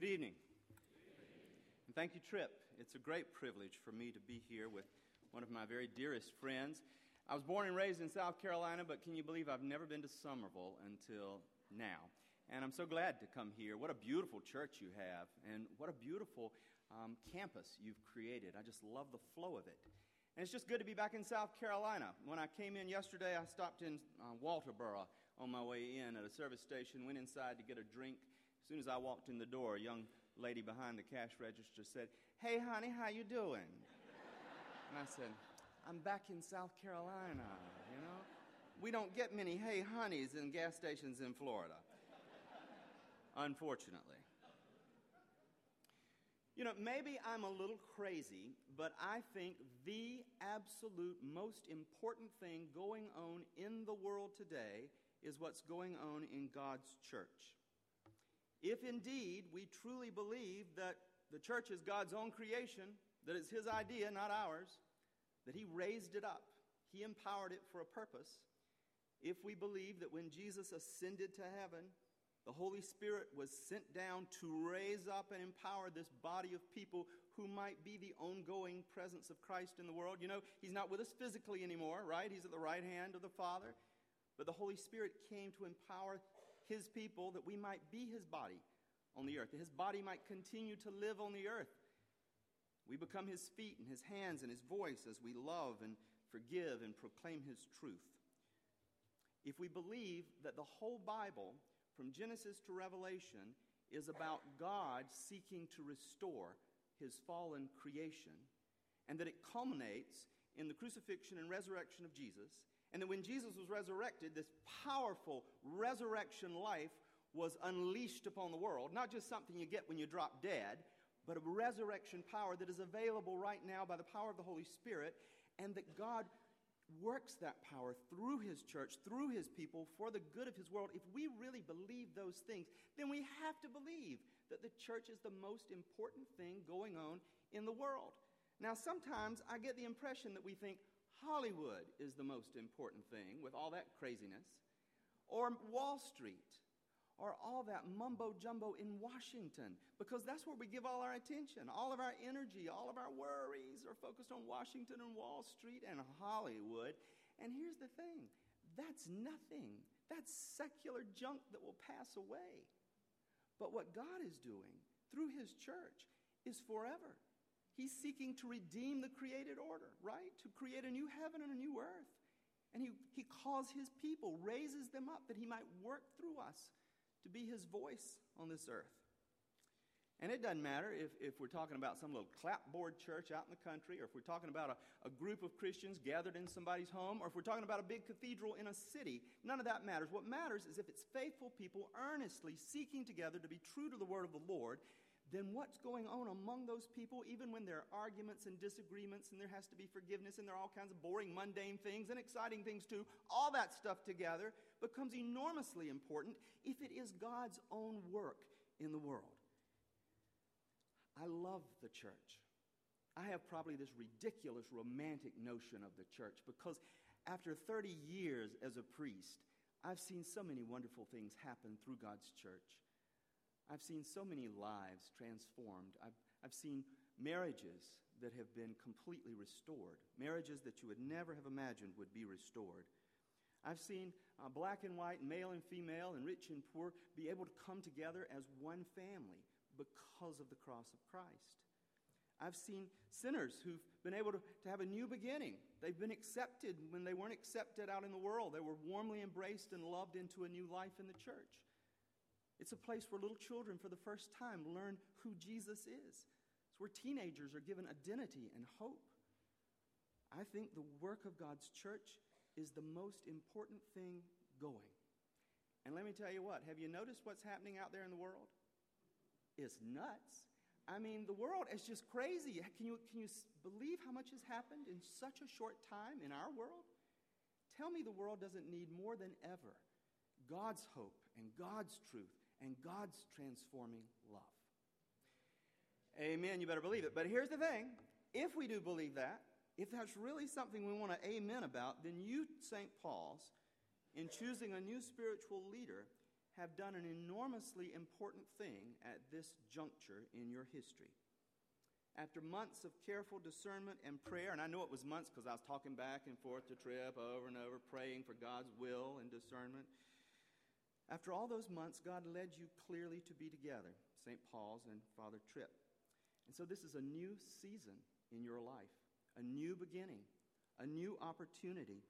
Good evening. And thank you, Tripp. It's a great privilege for me to be here with one of my very dearest friends. I was born and raised in South Carolina, but can you believe I've never been to Summerville until now? And I'm so glad to come here. What a beautiful church you have, and what a beautiful um, campus you've created. I just love the flow of it. And it's just good to be back in South Carolina. When I came in yesterday, I stopped in uh, Walterboro on my way in at a service station, went inside to get a drink. As soon as I walked in the door, a young lady behind the cash register said, "Hey, honey, how you doing?" and I said, "I'm back in South Carolina. You know, we don't get many hey honeys in gas stations in Florida, unfortunately." You know, maybe I'm a little crazy, but I think the absolute most important thing going on in the world today is what's going on in God's church. If indeed we truly believe that the church is God's own creation, that it's His idea, not ours, that He raised it up, He empowered it for a purpose, if we believe that when Jesus ascended to heaven, the Holy Spirit was sent down to raise up and empower this body of people who might be the ongoing presence of Christ in the world. You know, He's not with us physically anymore, right? He's at the right hand of the Father. But the Holy Spirit came to empower His people that we might be His body on the earth, that His body might continue to live on the earth. We become His feet and His hands and His voice as we love and forgive and proclaim His truth. If we believe that the whole Bible, from Genesis to Revelation, is about God seeking to restore His fallen creation, and that it culminates in the crucifixion and resurrection of Jesus, and that when Jesus was resurrected, this powerful resurrection life was unleashed upon the world. Not just something you get when you drop dead, but a resurrection power that is available right now by the power of the Holy Spirit, and that God works that power through His church, through His people, for the good of His world. If we really believe those things, then we have to believe that the church is the most important thing going on in the world. Now, sometimes I get the impression that we think, Hollywood is the most important thing with all that craziness, or Wall Street, or all that mumbo jumbo in Washington, because that's where we give all our attention. All of our energy, all of our worries are focused on Washington and Wall Street and Hollywood. And here's the thing that's nothing, that's secular junk that will pass away. But what God is doing through His church is forever. He's seeking to redeem the created order, right? To create a new heaven and a new earth. And he, he calls his people, raises them up that he might work through us to be his voice on this earth. And it doesn't matter if, if we're talking about some little clapboard church out in the country, or if we're talking about a, a group of Christians gathered in somebody's home, or if we're talking about a big cathedral in a city. None of that matters. What matters is if it's faithful people earnestly seeking together to be true to the word of the Lord then what's going on among those people, even when there are arguments and disagreements and there has to be forgiveness and there are all kinds of boring, mundane things and exciting things too, all that stuff together becomes enormously important if it is God's own work in the world. I love the church. I have probably this ridiculous romantic notion of the church because after 30 years as a priest, I've seen so many wonderful things happen through God's church. I've seen so many lives transformed. I've, I've seen marriages that have been completely restored, marriages that you would never have imagined would be restored. I've seen uh, black and white, male and female, and rich and poor be able to come together as one family because of the cross of Christ. I've seen sinners who've been able to, to have a new beginning. They've been accepted when they weren't accepted out in the world. They were warmly embraced and loved into a new life in the church. It's a place where little children, for the first time, learn who Jesus is. It's where teenagers are given identity and hope. I think the work of God's church is the most important thing going. And let me tell you what have you noticed what's happening out there in the world? It's nuts. I mean, the world is just crazy. Can you, can you believe how much has happened in such a short time in our world? Tell me the world doesn't need more than ever God's hope and God's truth and God's transforming love. Amen. You better believe it. But here's the thing if we do believe that, if that's really something we want to amen about, then you, St. Paul's, in choosing a new spiritual leader, have done an enormously important thing at this juncture in your history. After months of careful discernment and prayer, and I know it was months because I was talking back and forth to Tripp over and over, praying for God's will and discernment. After all those months, God led you clearly to be together, St. Paul's and Father Tripp. And so this is a new season in your life, a new beginning, a new opportunity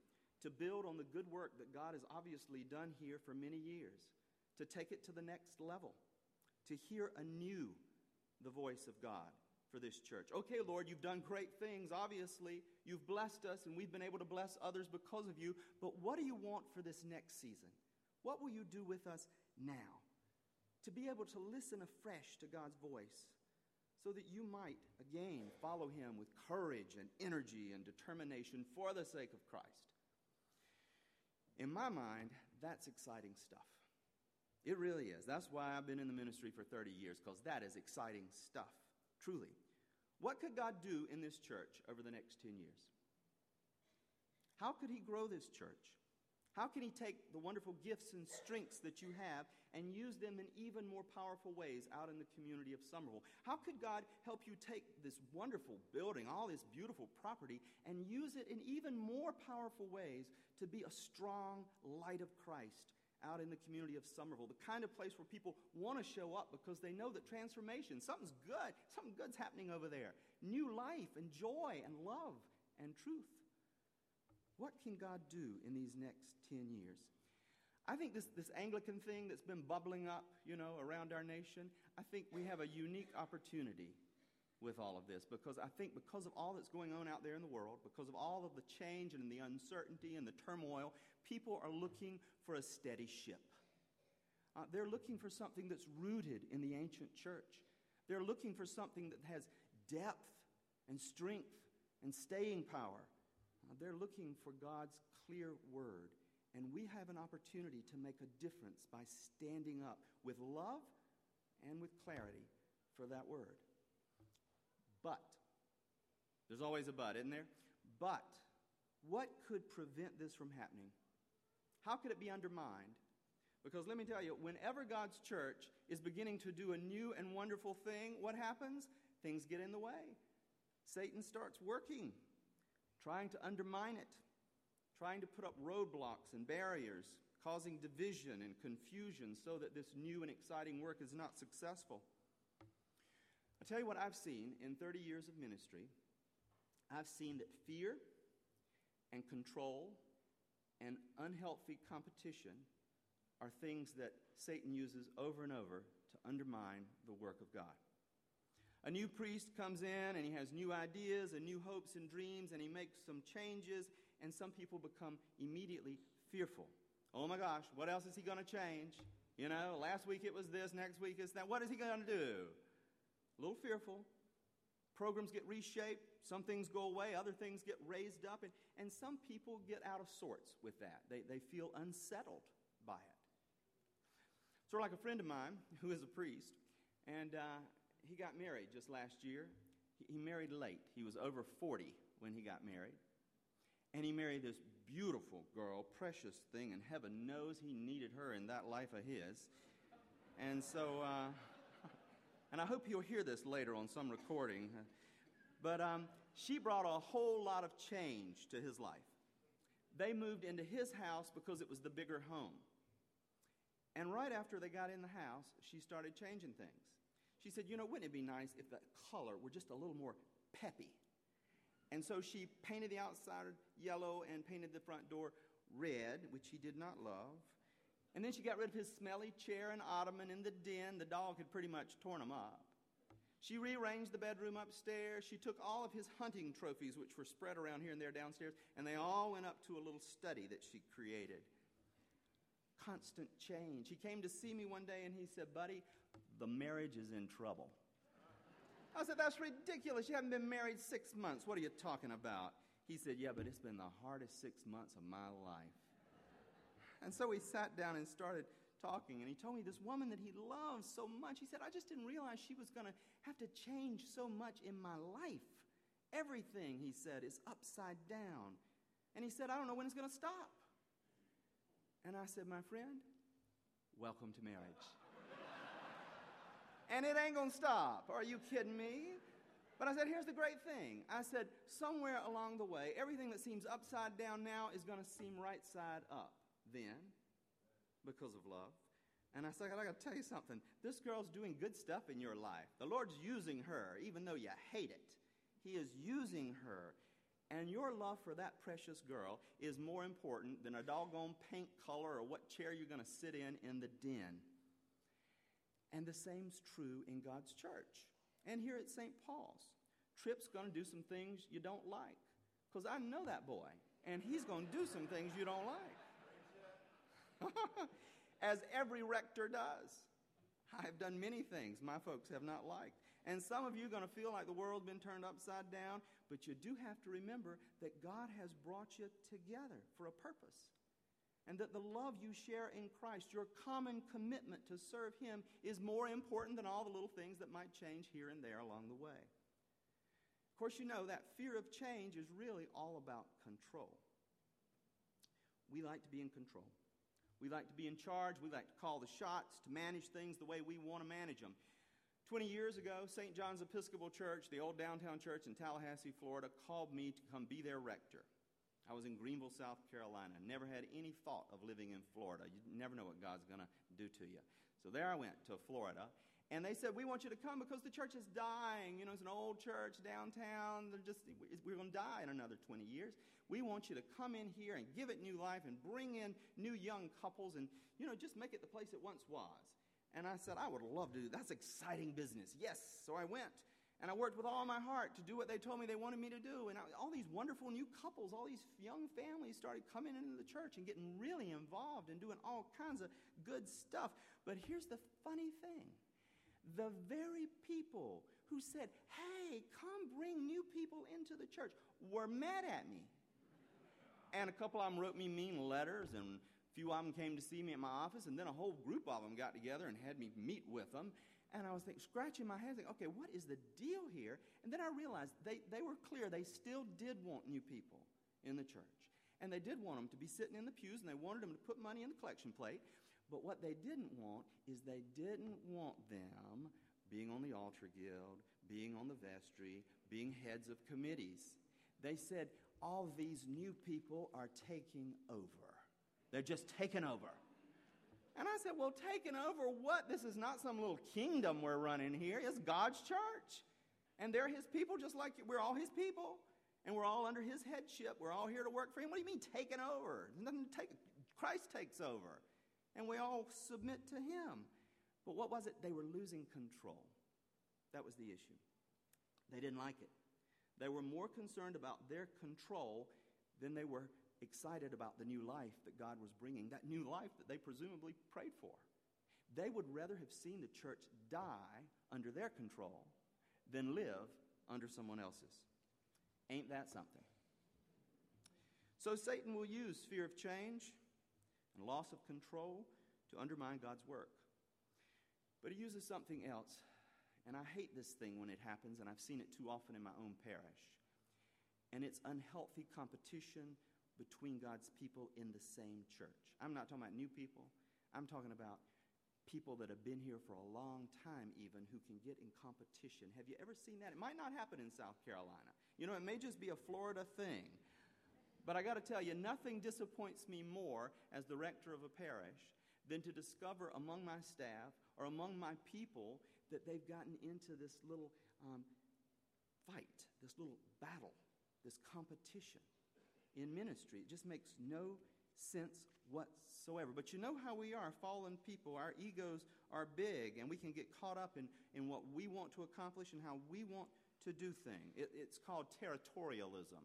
to build on the good work that God has obviously done here for many years, to take it to the next level, to hear anew the voice of God for this church. Okay, Lord, you've done great things. Obviously, you've blessed us, and we've been able to bless others because of you. But what do you want for this next season? What will you do with us now? To be able to listen afresh to God's voice so that you might again follow him with courage and energy and determination for the sake of Christ. In my mind, that's exciting stuff. It really is. That's why I've been in the ministry for 30 years, because that is exciting stuff, truly. What could God do in this church over the next 10 years? How could He grow this church? How can He take the wonderful gifts and strengths that you have and use them in even more powerful ways out in the community of Summerville? How could God help you take this wonderful building, all this beautiful property, and use it in even more powerful ways to be a strong light of Christ out in the community of Summerville? The kind of place where people want to show up because they know that transformation, something's good, something good's happening over there. New life and joy and love and truth. What can God do in these next 10 years? I think this, this Anglican thing that's been bubbling up, you know, around our nation, I think we have a unique opportunity with all of this because I think because of all that's going on out there in the world, because of all of the change and the uncertainty and the turmoil, people are looking for a steady ship. Uh, they're looking for something that's rooted in the ancient church. They're looking for something that has depth and strength and staying power. They're looking for God's clear word. And we have an opportunity to make a difference by standing up with love and with clarity for that word. But, there's always a but, isn't there? But, what could prevent this from happening? How could it be undermined? Because let me tell you, whenever God's church is beginning to do a new and wonderful thing, what happens? Things get in the way. Satan starts working trying to undermine it, trying to put up roadblocks and barriers, causing division and confusion so that this new and exciting work is not successful. i tell you what I've seen in 30 years of ministry. I've seen that fear and control and unhealthy competition are things that Satan uses over and over to undermine the work of God. A new priest comes in and he has new ideas and new hopes and dreams and he makes some changes, and some people become immediately fearful. Oh my gosh, what else is he going to change? You know, last week it was this, next week it's that. What is he going to do? A little fearful. Programs get reshaped, some things go away, other things get raised up, and, and some people get out of sorts with that. They, they feel unsettled by it. Sort of like a friend of mine who is a priest, and uh, he got married just last year. He, married late. He was over 40 when he got married. And he married this beautiful girl, precious thing, and heaven knows he needed her in that life of his. And so, uh, and I hope you'll hear this later on some recording. But um, she brought a whole lot of change to his life. They moved into his house because it was the bigger home. And right after they got in the house, she started changing things. She said, You know, wouldn't it be nice if the color were just a little more peppy? And so she painted the outside yellow and painted the front door red, which he did not love. And then she got rid of his smelly chair and ottoman in the den. The dog had pretty much torn them up. She rearranged the bedroom upstairs. She took all of his hunting trophies, which were spread around here and there downstairs, and they all went up to a little study that she created. Constant change. He came to see me one day and he said, Buddy, the marriage is in trouble. I said, That's ridiculous. You haven't been married six months. What are you talking about? He said, Yeah, but it's been the hardest six months of my life. And so we sat down and started talking, and he told me this woman that he loves so much. He said, I just didn't realize she was going to have to change so much in my life. Everything, he said, is upside down. And he said, I don't know when it's going to stop. And I said, My friend, welcome to marriage. And it ain't gonna stop. Are you kidding me? But I said, here's the great thing. I said, somewhere along the way, everything that seems upside down now is going to seem right side up then because of love. And I said, I got to tell you something. This girl's doing good stuff in your life. The Lord's using her, even though you hate it. He is using her. And your love for that precious girl is more important than a doggone paint color or what chair you're going to sit in in the den. And the same's true in God's church. And here at St. Paul's, Tripp's going to do some things you don't like. Because I know that boy, and he's going to do some things you don't like. As every rector does. I've done many things my folks have not liked. And some of you are going to feel like the world's been turned upside down, but you do have to remember that God has brought you together for a purpose and that the love you share in Christ, your common commitment to serve Him, is more important than all the little things that might change here and there along the way. Of course, you know that fear of change is really all about control. We like to be in control. We like to be in charge. We like to call the shots, to manage things the way we want to manage them. 20 years ago, St. John's Episcopal Church, the old downtown church in Tallahassee, Florida, called me to come be their rector. I was in Greenville, South Carolina. Never had any thought of living in Florida. You never know what God's going to do to you. So there I went to Florida. And they said, We want you to come because the church is dying. You know, it's an old church downtown. They're just, we're going to die in another 20 years. We want you to come in here and give it new life and bring in new young couples and, you know, just make it the place it once was. And I said, I would love to do That's exciting business. Yes. So I went. And I worked with all my heart to do what they told me they wanted me to do. And I, all these wonderful new couples, all these young families started coming into the church and getting really involved and doing all kinds of good stuff. But here's the funny thing the very people who said, Hey, come bring new people into the church, were mad at me. And a couple of them wrote me mean letters, and a few of them came to see me at my office, and then a whole group of them got together and had me meet with them. And I was thinking, scratching my head, thinking, okay, what is the deal here? And then I realized they, they were clear. They still did want new people in the church. And they did want them to be sitting in the pews, and they wanted them to put money in the collection plate. But what they didn't want is they didn't want them being on the altar guild, being on the vestry, being heads of committees. They said, all these new people are taking over. They're just taking over. And I said, Well, taking over what? This is not some little kingdom we're running here. It's God's church. And they're his people just like we're all his people. And we're all under his headship. We're all here to work for him. What do you mean taking over? Nothing take, Christ takes over. And we all submit to him. But what was it? They were losing control. That was the issue. They didn't like it. They were more concerned about their control than they were excited about the new life that God was bringing, that new life that they presumably prayed for. They would rather have seen the church die under their control than live under someone else's. Ain't that something? So Satan will use fear of change and loss of control to undermine God's work. But he uses something else, and I hate this thing when it happens, and I've seen it too often in my own parish. And it's unhealthy competition between God's people in the same church. I'm not talking about new people, I'm talking about people that have been here for a long time, even who can get in competition. Have you ever seen that? It might not happen in South Carolina. You know, it may just be a Florida thing. But I got to tell you, nothing disappoints me more as the rector of a parish than to discover among my staff or among my people that they've gotten into this little um, fight, this little battle, this competition in ministry. It just makes no sense whatsoever. But you know how we are fallen people. Our egos are big, and we can get caught up in, in what we want to accomplish and how we want to do things. It, it's called territorialism.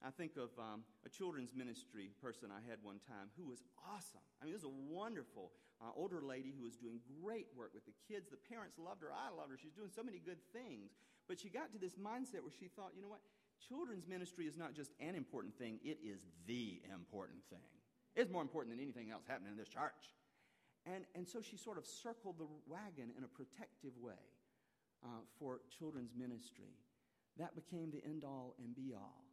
I think of um, a children's ministry person I had one time who was awesome. I mean, this is a wonderful uh, older lady who was doing great work with the kids. The parents loved her. I loved her. She's doing so many good things. But she got to this mindset where she thought, you know what? Children's ministry is not just an important thing, it is the important thing. It's more important than anything else happening in this church. And, and so she sort of circled the wagon in a protective way uh, for children's ministry. That became the end all and be all.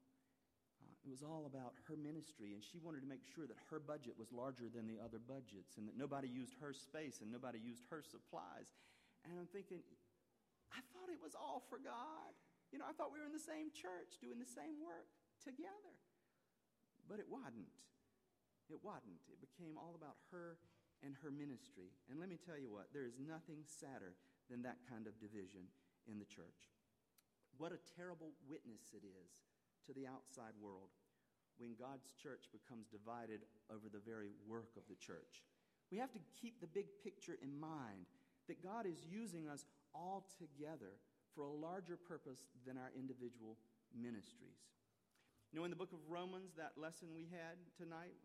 Uh, it was all about her ministry, and she wanted to make sure that her budget was larger than the other budgets and that nobody used her space and nobody used her supplies. And I'm thinking, I thought it was all for God. You know, I thought we were in the same church doing the same work together. But it wasn't. It wasn't. It became all about her and her ministry. And let me tell you what, there is nothing sadder than that kind of division in the church. What a terrible witness it is to the outside world when God's church becomes divided over the very work of the church. We have to keep the big picture in mind that God is using us all together for a larger purpose than our individual ministries. You know, in the book of Romans, that lesson we had tonight,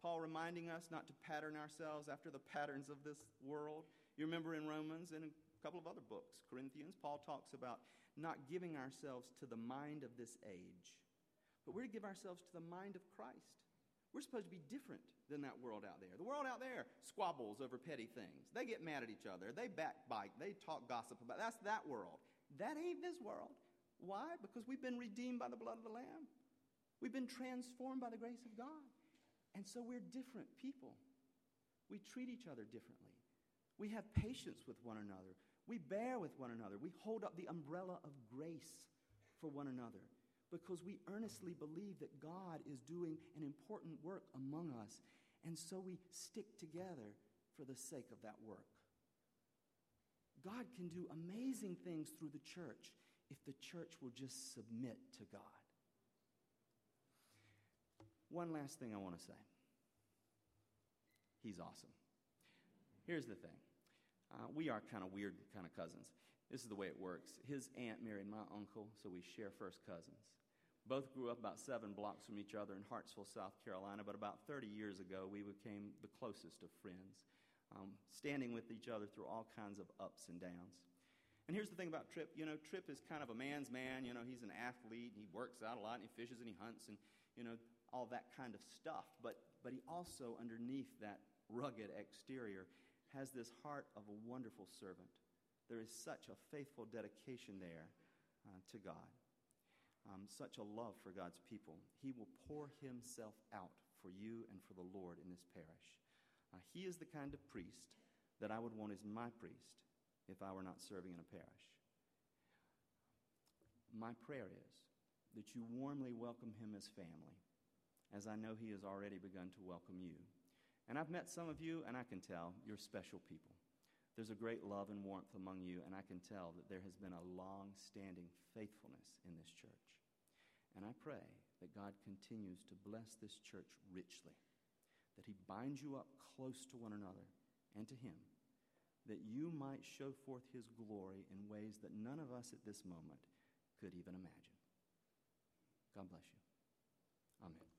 Paul reminding us not to pattern ourselves after the patterns of this world. You remember in Romans and a couple of other books, Corinthians, Paul talks about not giving ourselves to the mind of this age, but we're to give ourselves to the mind of Christ. We're supposed to be different than that world out there. The world out there squabbles over petty things. They get mad at each other. They backbite. They talk gossip about. That's that world. That ain't this world. Why? Because we've been redeemed by the blood of the Lamb. We've been transformed by the grace of God. And so we're different people. We treat each other differently. We have patience with one another. We bear with one another. We hold up the umbrella of grace for one another because we earnestly believe that God is doing an important work among us. And so we stick together for the sake of that work. God can do amazing things through the church if the church will just submit to God. One last thing I want to say He's awesome. Here's the thing uh, we are kind of weird kind of cousins. This is the way it works. His aunt married my uncle, so we share first cousins. Both grew up about seven blocks from each other in Hartsville, South Carolina, but about 30 years ago, we became the closest of friends um, standing with each other through all kinds of ups and downs. And here's the thing about Tripp. You know, Tripp is kind of a man's man. You know, he's an athlete. And he works out a lot, and he fishes, and he hunts, and, you know, all that kind of stuff. But, but he also, underneath that rugged exterior, has this heart of a wonderful servant. There is such a faithful dedication there uh, to God, um, such a love for God's people. He will pour himself out for you and for the Lord in this parish. Uh, he is the kind of priest that I would want as my priest if I were not serving in a parish. My prayer is that you warmly welcome him as family, as I know he has already begun to welcome you. And I've met some of you, and I can tell you're special people. There's a great love and warmth among you, and I can tell that there has been a long standing faithfulness in this church. And I pray that God continues to bless this church richly that he binds you up close to one another and to him, that you might show forth his glory in ways that none of us at this moment could even imagine. God bless you. Amen.